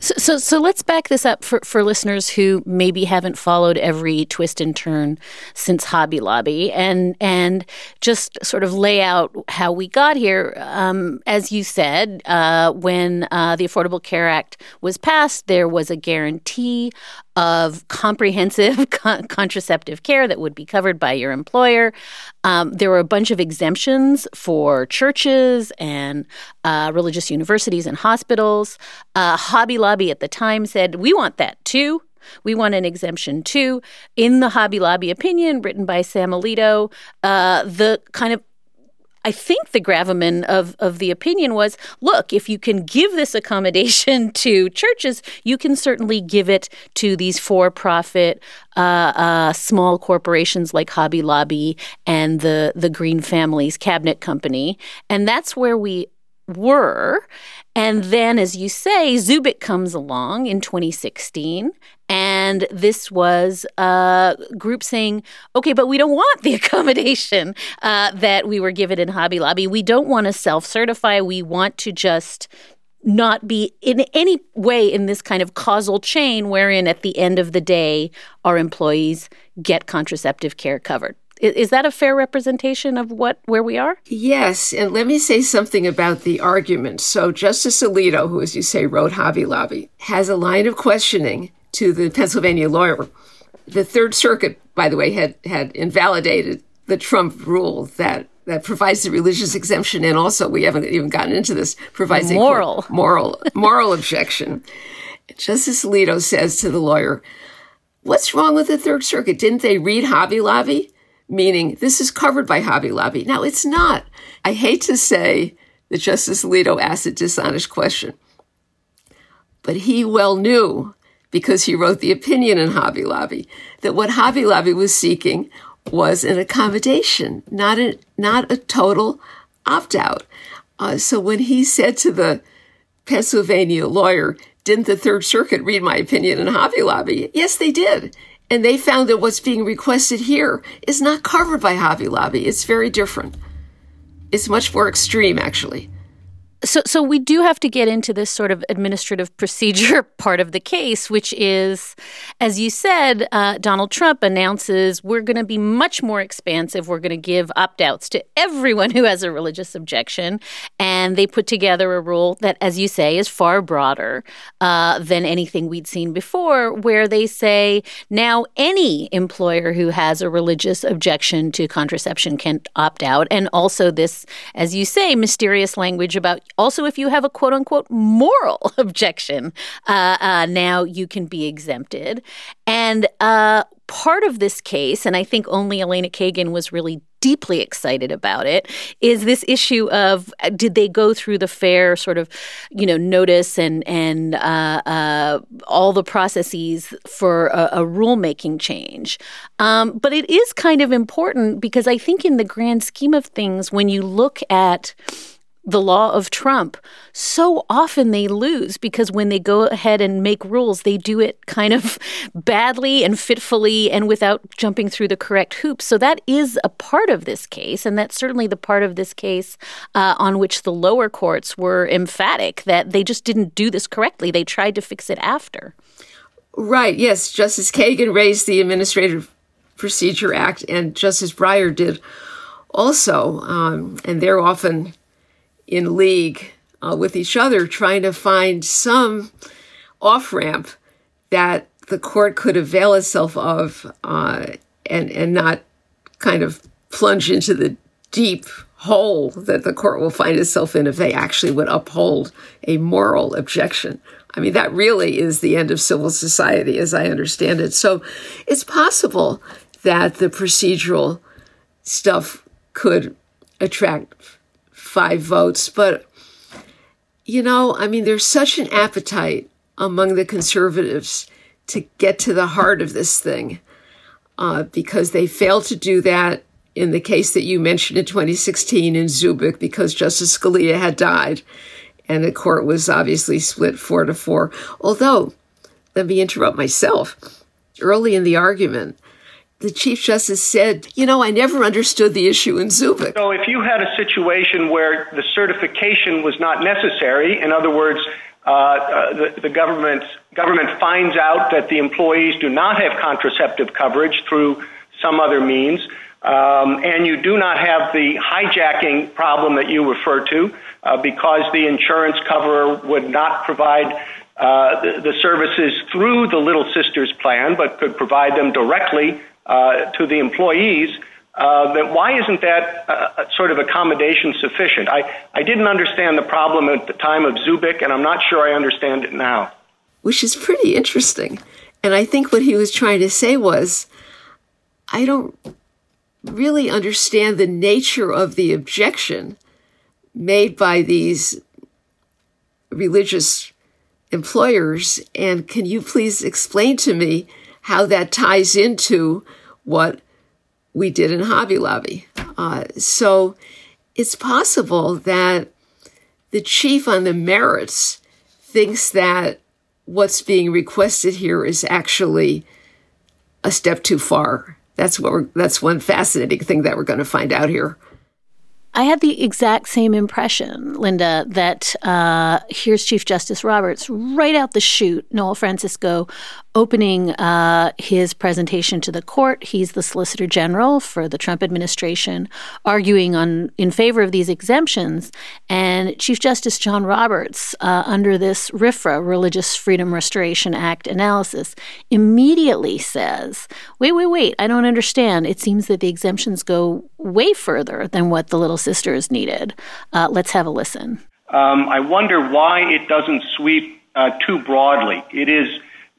So, so, so, let's back this up for, for listeners who maybe haven't followed every twist and turn since Hobby Lobby, and and just sort of lay out how we got here. Um, as you said, uh, when uh, the Affordable Care Act was passed, there was a guarantee of comprehensive con- contraceptive care that would be covered by your employer. Um, there were a bunch of exemptions for churches and uh, religious universities and hospitals. Uh, Hobby Lobby at the time said, We want that too. We want an exemption too. In the Hobby Lobby opinion, written by Sam Alito, uh, the kind of I think the gravamen of, of the opinion was look, if you can give this accommodation to churches, you can certainly give it to these for profit uh, uh, small corporations like Hobby Lobby and the, the Green Families Cabinet Company. And that's where we were. And then, as you say, Zubik comes along in 2016. And this was a group saying, okay, but we don't want the accommodation uh, that we were given in Hobby Lobby. We don't want to self certify. We want to just not be in any way in this kind of causal chain wherein at the end of the day our employees get contraceptive care covered. Is that a fair representation of what where we are? Yes, and let me say something about the argument. So Justice Alito, who as you say wrote Hobby Lobby, has a line of questioning to the Pennsylvania lawyer. The Third Circuit, by the way, had had invalidated the Trump rule that that provides the religious exemption, and also we haven't even gotten into this provides moral a moral moral objection. Justice Alito says to the lawyer, "What's wrong with the Third Circuit? Didn't they read Hobby Lobby?" Meaning this is covered by Hobby Lobby. Now, it's not. I hate to say that Justice Alito asked a dishonest question, but he well knew, because he wrote the opinion in Hobby Lobby, that what Hobby Lobby was seeking was an accommodation, not a, not a total opt out. Uh, so when he said to the Pennsylvania lawyer, didn't the Third Circuit read my opinion in Hobby Lobby? Yes, they did. And they found that what's being requested here is not covered by Hobby Lobby. It's very different. It's much more extreme, actually. So, so we do have to get into this sort of administrative procedure part of the case, which is, as you said, uh, Donald Trump announces we're going to be much more expansive. We're going to give opt outs to everyone who has a religious objection. And they put together a rule that, as you say, is far broader uh, than anything we'd seen before, where they say now any employer who has a religious objection to contraception can opt out. And also, this, as you say, mysterious language about also, if you have a quote unquote moral objection, uh, uh, now you can be exempted. And uh, part of this case, and I think only Elena Kagan was really deeply excited about it is this issue of uh, did they go through the fair sort of you know notice and and uh, uh, all the processes for a, a rulemaking change um, but it is kind of important because I think in the grand scheme of things when you look at the law of Trump, so often they lose because when they go ahead and make rules, they do it kind of badly and fitfully and without jumping through the correct hoops. So that is a part of this case, and that's certainly the part of this case uh, on which the lower courts were emphatic that they just didn't do this correctly. They tried to fix it after. Right. Yes, Justice Kagan raised the Administrative Procedure Act, and Justice Breyer did also, um, and they're often in league uh, with each other, trying to find some off ramp that the court could avail itself of uh, and and not kind of plunge into the deep hole that the court will find itself in if they actually would uphold a moral objection. I mean, that really is the end of civil society, as I understand it. So it's possible that the procedural stuff could attract five votes. But, you know, I mean, there's such an appetite among the conservatives to get to the heart of this thing uh, because they failed to do that in the case that you mentioned in 2016 in Zubik because Justice Scalia had died and the court was obviously split four to four. Although, let me interrupt myself. Early in the argument, the Chief Justice said, You know, I never understood the issue in Zubik. So if you had a situation where the certification was not necessary, in other words, uh, the, the government government finds out that the employees do not have contraceptive coverage through some other means, um, and you do not have the hijacking problem that you refer to uh, because the insurance cover would not provide uh, the, the, services through the Little Sisters plan, but could provide them directly uh, to the employees. Uh, then why isn't that uh, sort of accommodation sufficient? I didn't understand the problem at the time of Zubik, and I'm not sure I understand it now. Which is pretty interesting. And I think what he was trying to say was I don't really understand the nature of the objection made by these religious employers. And can you please explain to me how that ties into what we did in Hobby Lobby? Uh, so it's possible that the chief on the merits thinks that what's being requested here is actually a step too far that's what we're, that's one fascinating thing that we're going to find out here. I had the exact same impression, Linda, that uh, here's Chief Justice Roberts right out the chute, Noel Francisco opening uh, his presentation to the court. He's the Solicitor General for the Trump administration, arguing on in favor of these exemptions. And Chief Justice John Roberts, uh, under this RFRA, Religious Freedom Restoration Act analysis, immediately says, "Wait, wait, wait! I don't understand. It seems that the exemptions go way further than what the Little Sisters needed." Uh, let's have a listen. Um, I wonder why it doesn't sweep uh, too broadly. It is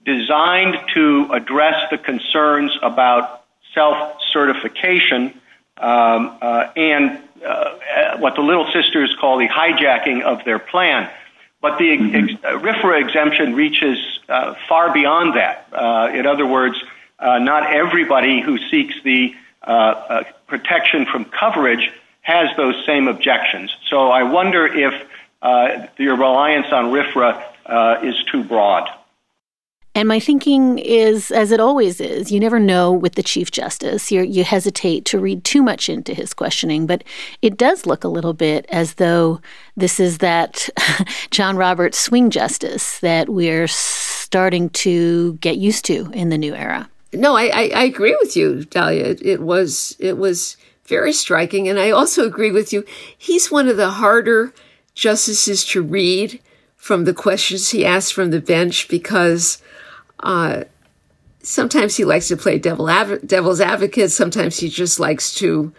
designed to address the concerns about self-certification um, uh, and uh, what the Little Sisters call the hijacking of their plan. But the ex- uh, RFRA exemption reaches uh, far beyond that. Uh, in other words, uh, not everybody who seeks the protection from coverage has those same objections. So I wonder if your reliance on RFRA is too broad. And my thinking is, as it always is, you never know with the Chief Justice. you you hesitate to read too much into his questioning, but it does look a little bit as though this is that John Roberts swing justice that we're starting to get used to in the new era. No, I, I, I agree with you, Dahlia. It, it was it was very striking, and I also agree with you. He's one of the harder justices to read from the questions he asks from the bench because uh, sometimes he likes to play devil av- devil's advocate. Sometimes he just likes to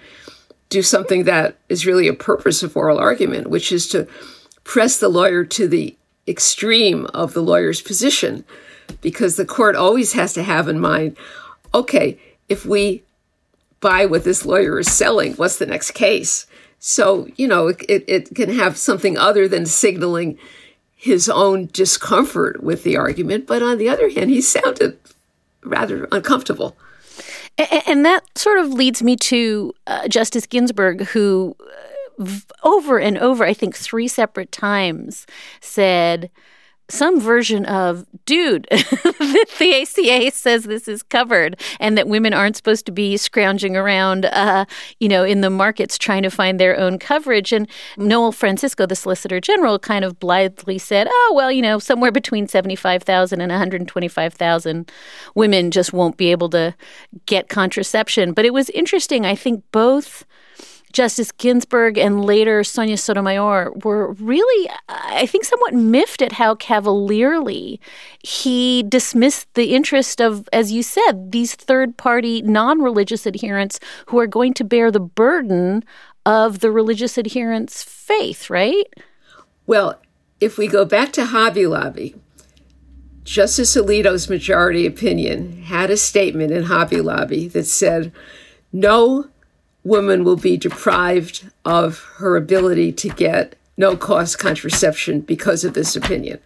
do something that is really a purpose of oral argument, which is to press the lawyer to the extreme of the lawyer's position, because the court always has to have in mind, okay, if we buy what this lawyer is selling, what's the next case? So, you know, it, it, it can have something other than signaling his own discomfort with the argument, but on the other hand, he sounded rather uncomfortable. And that sort of leads me to uh, Justice Ginsburg, who uh, over and over, I think three separate times, said, some version of, dude, the ACA says this is covered and that women aren't supposed to be scrounging around, uh, you know, in the markets trying to find their own coverage. And Noel Francisco, the Solicitor General, kind of blithely said, oh, well, you know, somewhere between 75,000 and 125,000 women just won't be able to get contraception. But it was interesting. I think both Justice Ginsburg and later Sonia Sotomayor were really, I think, somewhat miffed at how cavalierly he dismissed the interest of, as you said, these third party non religious adherents who are going to bear the burden of the religious adherents' faith, right? Well, if we go back to Hobby Lobby, Justice Alito's majority opinion had a statement in Hobby Lobby that said, no woman will be deprived of her ability to get no cost contraception because of this opinion.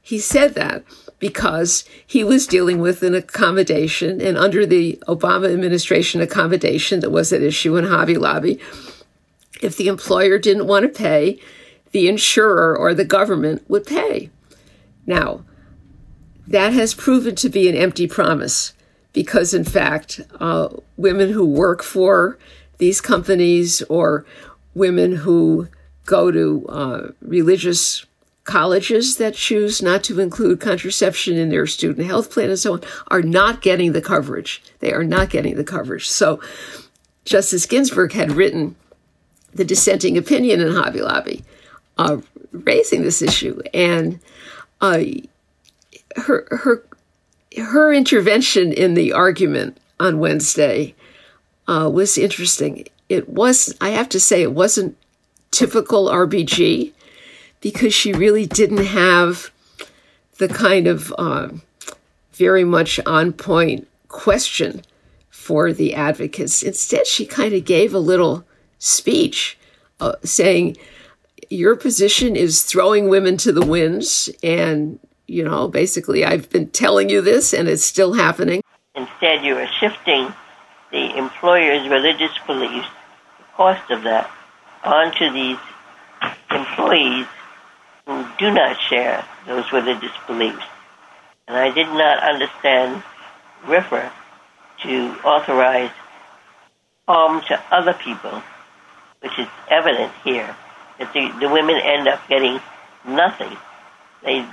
He said that because he was dealing with an accommodation, and under the Obama administration accommodation that was at issue in Hobby Lobby, if the employer didn't want to pay, the insurer or the government would pay. Now, that has proven to be an empty promise because, in fact, uh, women who work for these companies or women who go to uh, religious colleges that choose not to include contraception in their student health plan and so on are not getting the coverage. They are not getting the coverage. So Justice Ginsburg had written the dissenting opinion in Hobby Lobby, uh, raising this issue, and uh, her her her intervention in the argument on Wednesday uh, was interesting. It was, I have to say, it wasn't typical RBG because she really didn't have the kind of uh, very much on point question for the advocates. Instead, she kind of gave a little speech uh, saying, Your position is throwing women to the winds. And, you know, basically, I've been telling you this and it's still happening. Instead, you are shifting the employer's religious beliefs, the cost of that, onto these employees who do not share those religious beliefs. And I did not understand RFRA to authorize harm to other people, which is evident here, that the, the women end up getting nothing. They,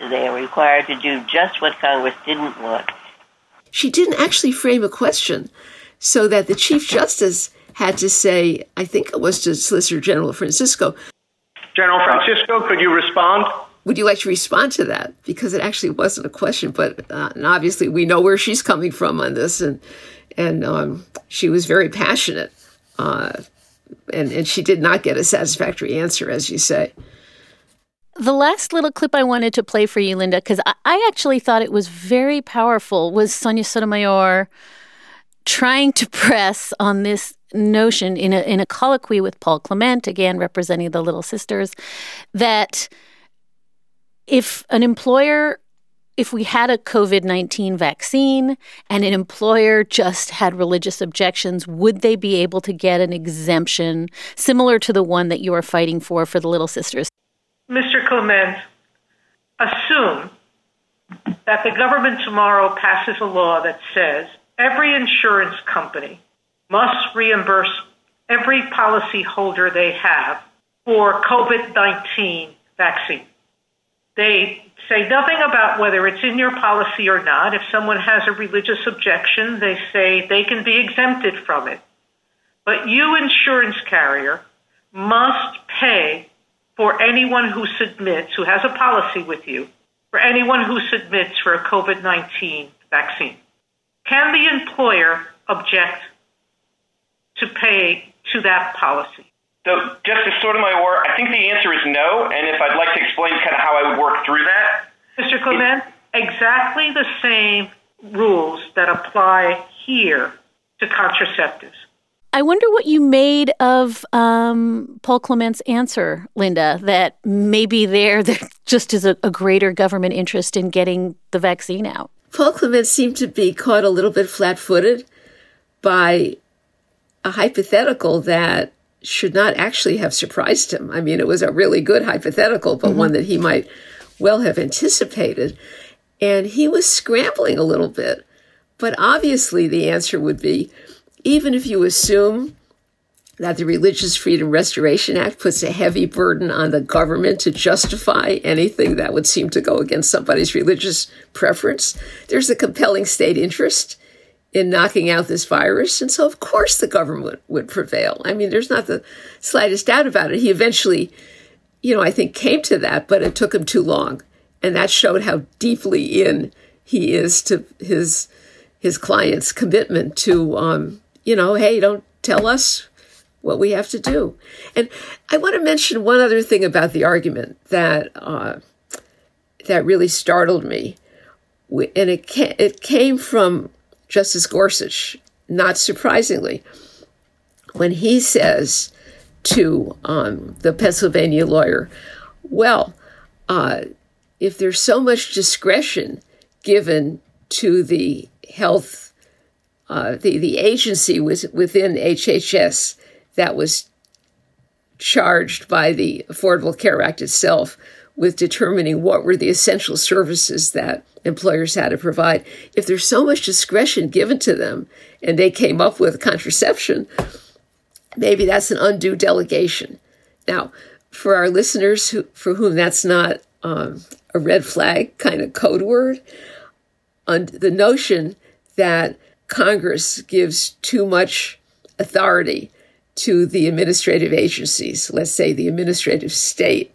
they are required to do just what Congress didn't want. She didn't actually frame a question so that the Chief Justice had to say, I think it was to Solicitor General Francisco, General Francisco, could you respond? Would you like to respond to that? Because it actually wasn't a question, but uh, and obviously we know where she's coming from on this, and and um, she was very passionate, uh, and and she did not get a satisfactory answer, as you say. The last little clip I wanted to play for you, Linda, because I, I actually thought it was very powerful, was Sonia Sotomayor trying to press on this notion in a in a colloquy with Paul Clement, again representing the Little Sisters, that if an employer if we had a COVID 19 vaccine and an employer just had religious objections, would they be able to get an exemption similar to the one that you are fighting for for the Little Sisters? Mr. Clement, assume that the government tomorrow passes a law that says every insurance company must reimburse every policyholder they have for COVID 19 vaccine. They say nothing about whether it's in your policy or not. If someone has a religious objection, they say they can be exempted from it. But you, insurance carrier, must pay for anyone who submits, who has a policy with you, for anyone who submits for a COVID 19 vaccine. Can the employer object to pay to that policy? So, Justice Sotomayor, I think the answer is no. And if I'd like to explain kind of how I would work through that. Mr. Clement, exactly the same rules that apply here to contraceptives. I wonder what you made of um, Paul Clement's answer, Linda, that maybe there, there just is a, a greater government interest in getting the vaccine out. Paul Clement seemed to be caught a little bit flat footed by a hypothetical that should not actually have surprised him. I mean, it was a really good hypothetical, but mm-hmm. one that he might well have anticipated. And he was scrambling a little bit. But obviously, the answer would be even if you assume that the Religious Freedom Restoration Act puts a heavy burden on the government to justify anything that would seem to go against somebody's religious preference, there's a compelling state interest in knocking out this virus. And so, of course, the government would prevail. I mean, there's not the slightest doubt about it. He eventually, you know, I think came to that, but it took him too long. And that showed how deeply in he is to his his client's commitment to um, you know, hey, don't tell us what we have to do. And I want to mention one other thing about the argument that uh, that really startled me, and it it came from Justice Gorsuch, not surprisingly, when he says to um, the Pennsylvania lawyer, "Well, uh, if there's so much discretion given to the health uh, the, the agency within HHS that was charged by the Affordable Care Act itself with determining what were the essential services that employers had to provide. If there's so much discretion given to them and they came up with contraception, maybe that's an undue delegation. Now, for our listeners who, for whom that's not um, a red flag kind of code word, on the notion that Congress gives too much authority to the administrative agencies, let's say the administrative state,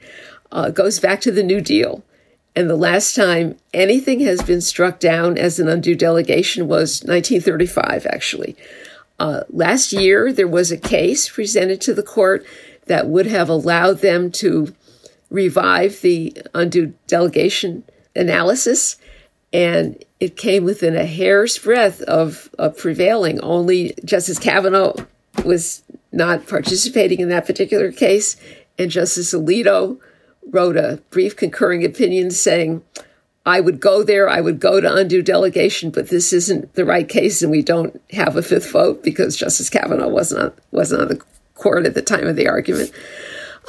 uh, goes back to the New Deal. And the last time anything has been struck down as an undue delegation was 1935, actually. Uh, last year, there was a case presented to the court that would have allowed them to revive the undue delegation analysis. And it came within a hair's breadth of, of prevailing. Only Justice Kavanaugh was not participating in that particular case. And Justice Alito wrote a brief concurring opinion saying, I would go there, I would go to undue delegation, but this isn't the right case, and we don't have a fifth vote because Justice Kavanaugh wasn't on, wasn't on the court at the time of the argument.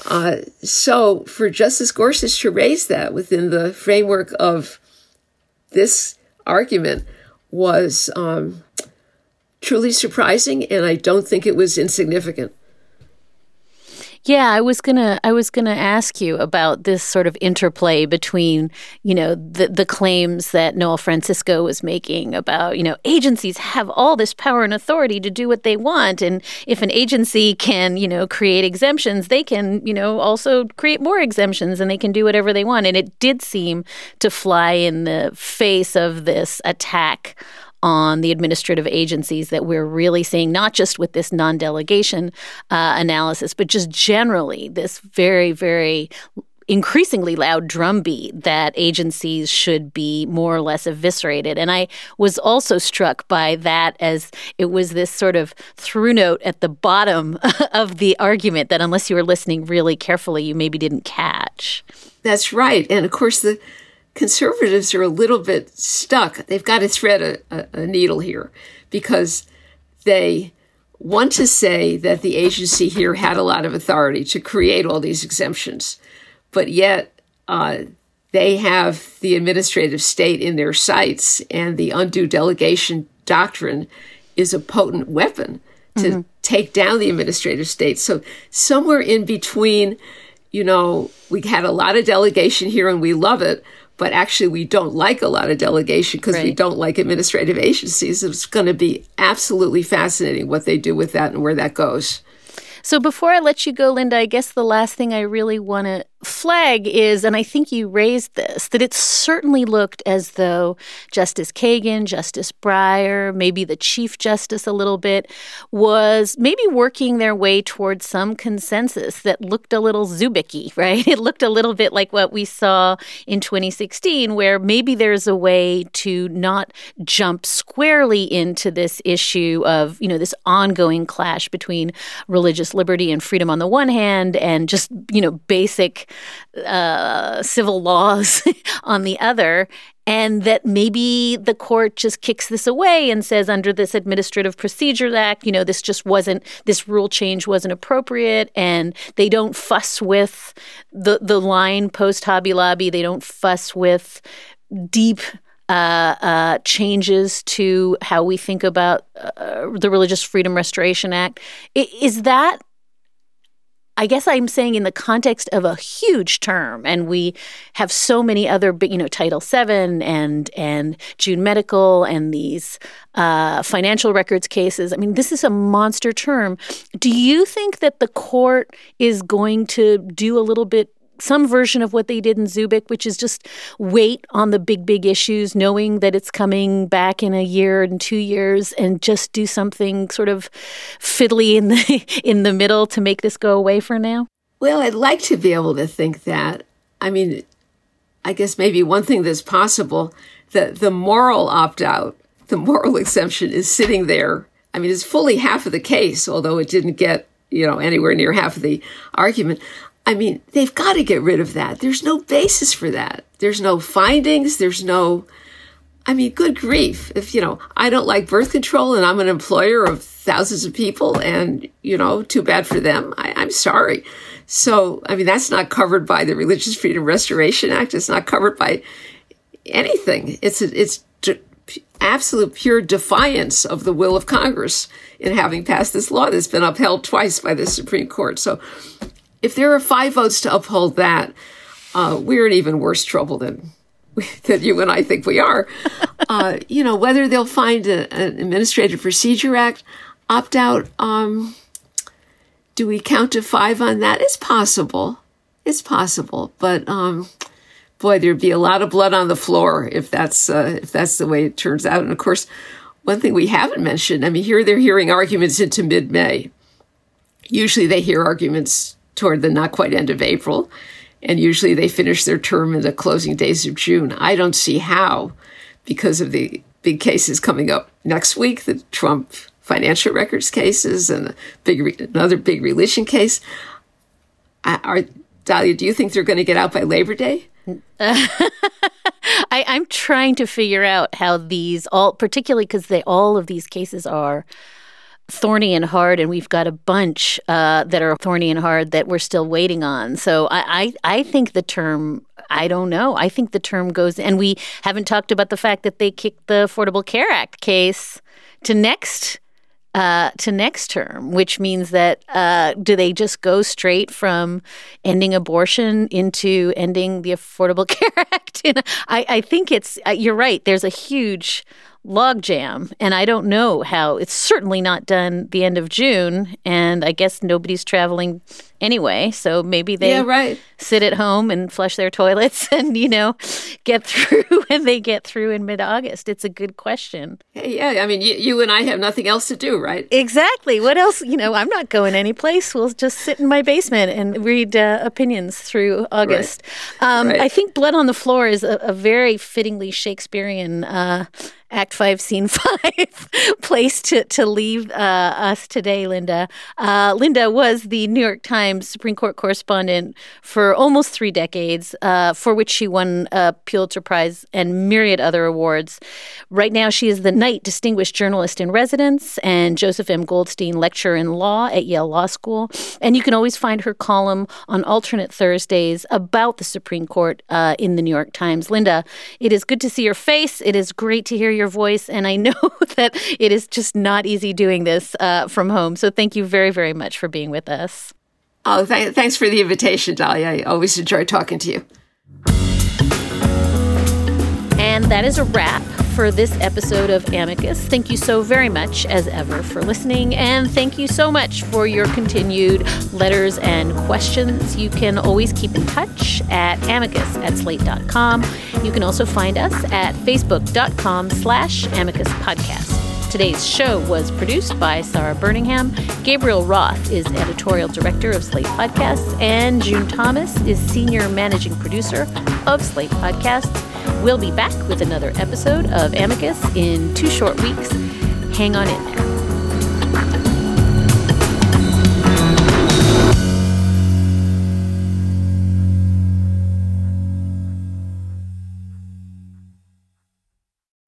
Uh, so for Justice Gorsuch to raise that within the framework of this argument was um, truly surprising, and I don't think it was insignificant. Yeah, I was gonna I was gonna ask you about this sort of interplay between you know the the claims that Noel Francisco was making about you know agencies have all this power and authority to do what they want, and if an agency can you know create exemptions, they can you know also create more exemptions, and they can do whatever they want. And it did seem to fly in the face of this attack on the administrative agencies that we're really seeing, not just with this non delegation uh, analysis, but just generally this very, very increasingly loud drumbeat that agencies should be more or less eviscerated. And I was also struck by that as it was this sort of through note at the bottom of the argument that unless you were listening really carefully, you maybe didn't catch. That's right. And of course, the conservatives are a little bit stuck. They've got to thread a, a, needle here because they want to say that the agency here had a lot of authority to create all these exemptions, but yet uh, they have the administrative state in their sights, and the undue delegation doctrine is a potent weapon to mm-hmm. take down the administrative state. So, somewhere in between, you know, we had a lot of delegation here and we love it, but actually we don't like a lot of delegation because right. we don't like administrative agencies. It's going to be absolutely fascinating what they do with that and where that goes. So before I let you go, Linda, I guess the last thing I really want to flag is, and I think you raised this, that it certainly looked as though Justice Kagan, Justice Breyer, maybe the Chief Justice a little bit, was maybe working their way towards some consensus that looked a little Zubicky, right? It looked a little bit like what we saw in 2016, where maybe there's a way to not jump squarely into this issue of, you know, this ongoing clash between religious liberty and freedom on the one hand and just, you know, basic uh, civil laws on the other, and that maybe the court just kicks this away and says, under this Administrative procedure Act, you know, this just wasn't, this rule change wasn't appropriate, and they don't fuss with the the line post Hobby Lobby. They don't fuss with deep. Uh, uh, changes to how we think about uh, the Religious Freedom Restoration Act. Is that I guess I'm saying in the context of a huge term, and we have so many other, you know, Title VII and and June Medical and these uh, financial records cases. I mean, this is a monster term. Do you think that the court is going to do a little bit some version of what they did in Zubik, which is just wait on the big, big issues, knowing that it's coming back in a year and two years, and just do something sort of fiddly in the in the middle to make this go away for now? Well, I'd like to be able to think that. I mean, I guess maybe one thing that's possible that the moral opt out, the moral exemption is sitting there. I mean, it's fully half of the case, although it didn't get you know anywhere near half of the argument. I mean, they've got to get rid of that. There's no basis for that. There's no findings. There's no, I mean, good grief. If, you know, I don't like birth control and I'm an employer of thousands of people and, you know, too bad for them. I, am sorry. So, I mean, that's not covered by the Religious Freedom Restoration Act. It's not covered by anything. It's, it's absolute pure defiance of the will of Congress in having passed this law that's been upheld twice by the Supreme Court. So if there are five votes to uphold that, uh, we're in even worse trouble than that you and I think we are. uh, you know, whether they'll find a, an Administrative Procedure Act opt out. Um, do we count to five on that? It's possible. It's possible, but um, boy, there'd be a lot of blood on the floor if that's uh, if that's the way it turns out. And of course, one thing we haven't mentioned. I mean, here they're hearing arguments into mid-May. Usually, they hear arguments toward the not quite end of April and usually they finish their term in the closing days of June. I don't see how, because of the big cases coming up next week, the Trump financial records cases and big another big religion case. Uh, are Dahlia? Do you think they're going to get out by Labor Day? I, I'm trying to figure out how these all, particularly because they all of these cases are thorny and hard, and we've got a bunch uh, that are thorny and hard that we're still waiting on. So I, I, I think the term I don't know. I think the term goes, and we haven't talked about the fact that they kicked the Affordable Care Act case to next uh, to next term, which means that uh, do they just go straight from ending abortion into ending the Affordable Care Act? I, I think it's uh, you're right. There's a huge logjam, and I don't know how. It's certainly not done the end of June, and I guess nobody's traveling anyway. So maybe they yeah, right. sit at home and flush their toilets and, you know, get through when they get through in mid August. It's a good question. Yeah. I mean, you, you, and I have nothing else to do, right? Exactly. What else? You know, I'm not going anyplace. We'll just sit in my basement and read uh, opinions through August. Right. Um, right. I think Blood on the Floor is a, a very fittingly Shakespearean. Uh, Act Five, Scene Five place to to leave uh, us today, Linda. Uh, Linda was the New York Times Supreme Court correspondent for almost three decades, uh, for which she won a Pulitzer Prize and myriad other awards. Right now, she is the Knight Distinguished Journalist in Residence and Joseph M. Goldstein Lecturer in Law at Yale Law School. And you can always find her column on alternate Thursdays about the Supreme Court uh, in the New York Times. Linda, it is good to see your face. It is great to hear your voice. And I know that it is just not easy doing this uh, from home. So thank you very, very much for being with us. Oh, th- thanks for the invitation, Dahlia. I always enjoy talking to you. And that is a wrap for this episode of Amicus. Thank you so very much, as ever, for listening. And thank you so much for your continued letters and questions. You can always keep in touch at amicus at slate.com. You can also find us at facebook.com slash amicus podcast. Today's show was produced by Sarah Burningham. Gabriel Roth is editorial director of Slate Podcasts, and June Thomas is senior managing producer of Slate Podcasts. We'll be back with another episode of Amicus in two short weeks. Hang on in there.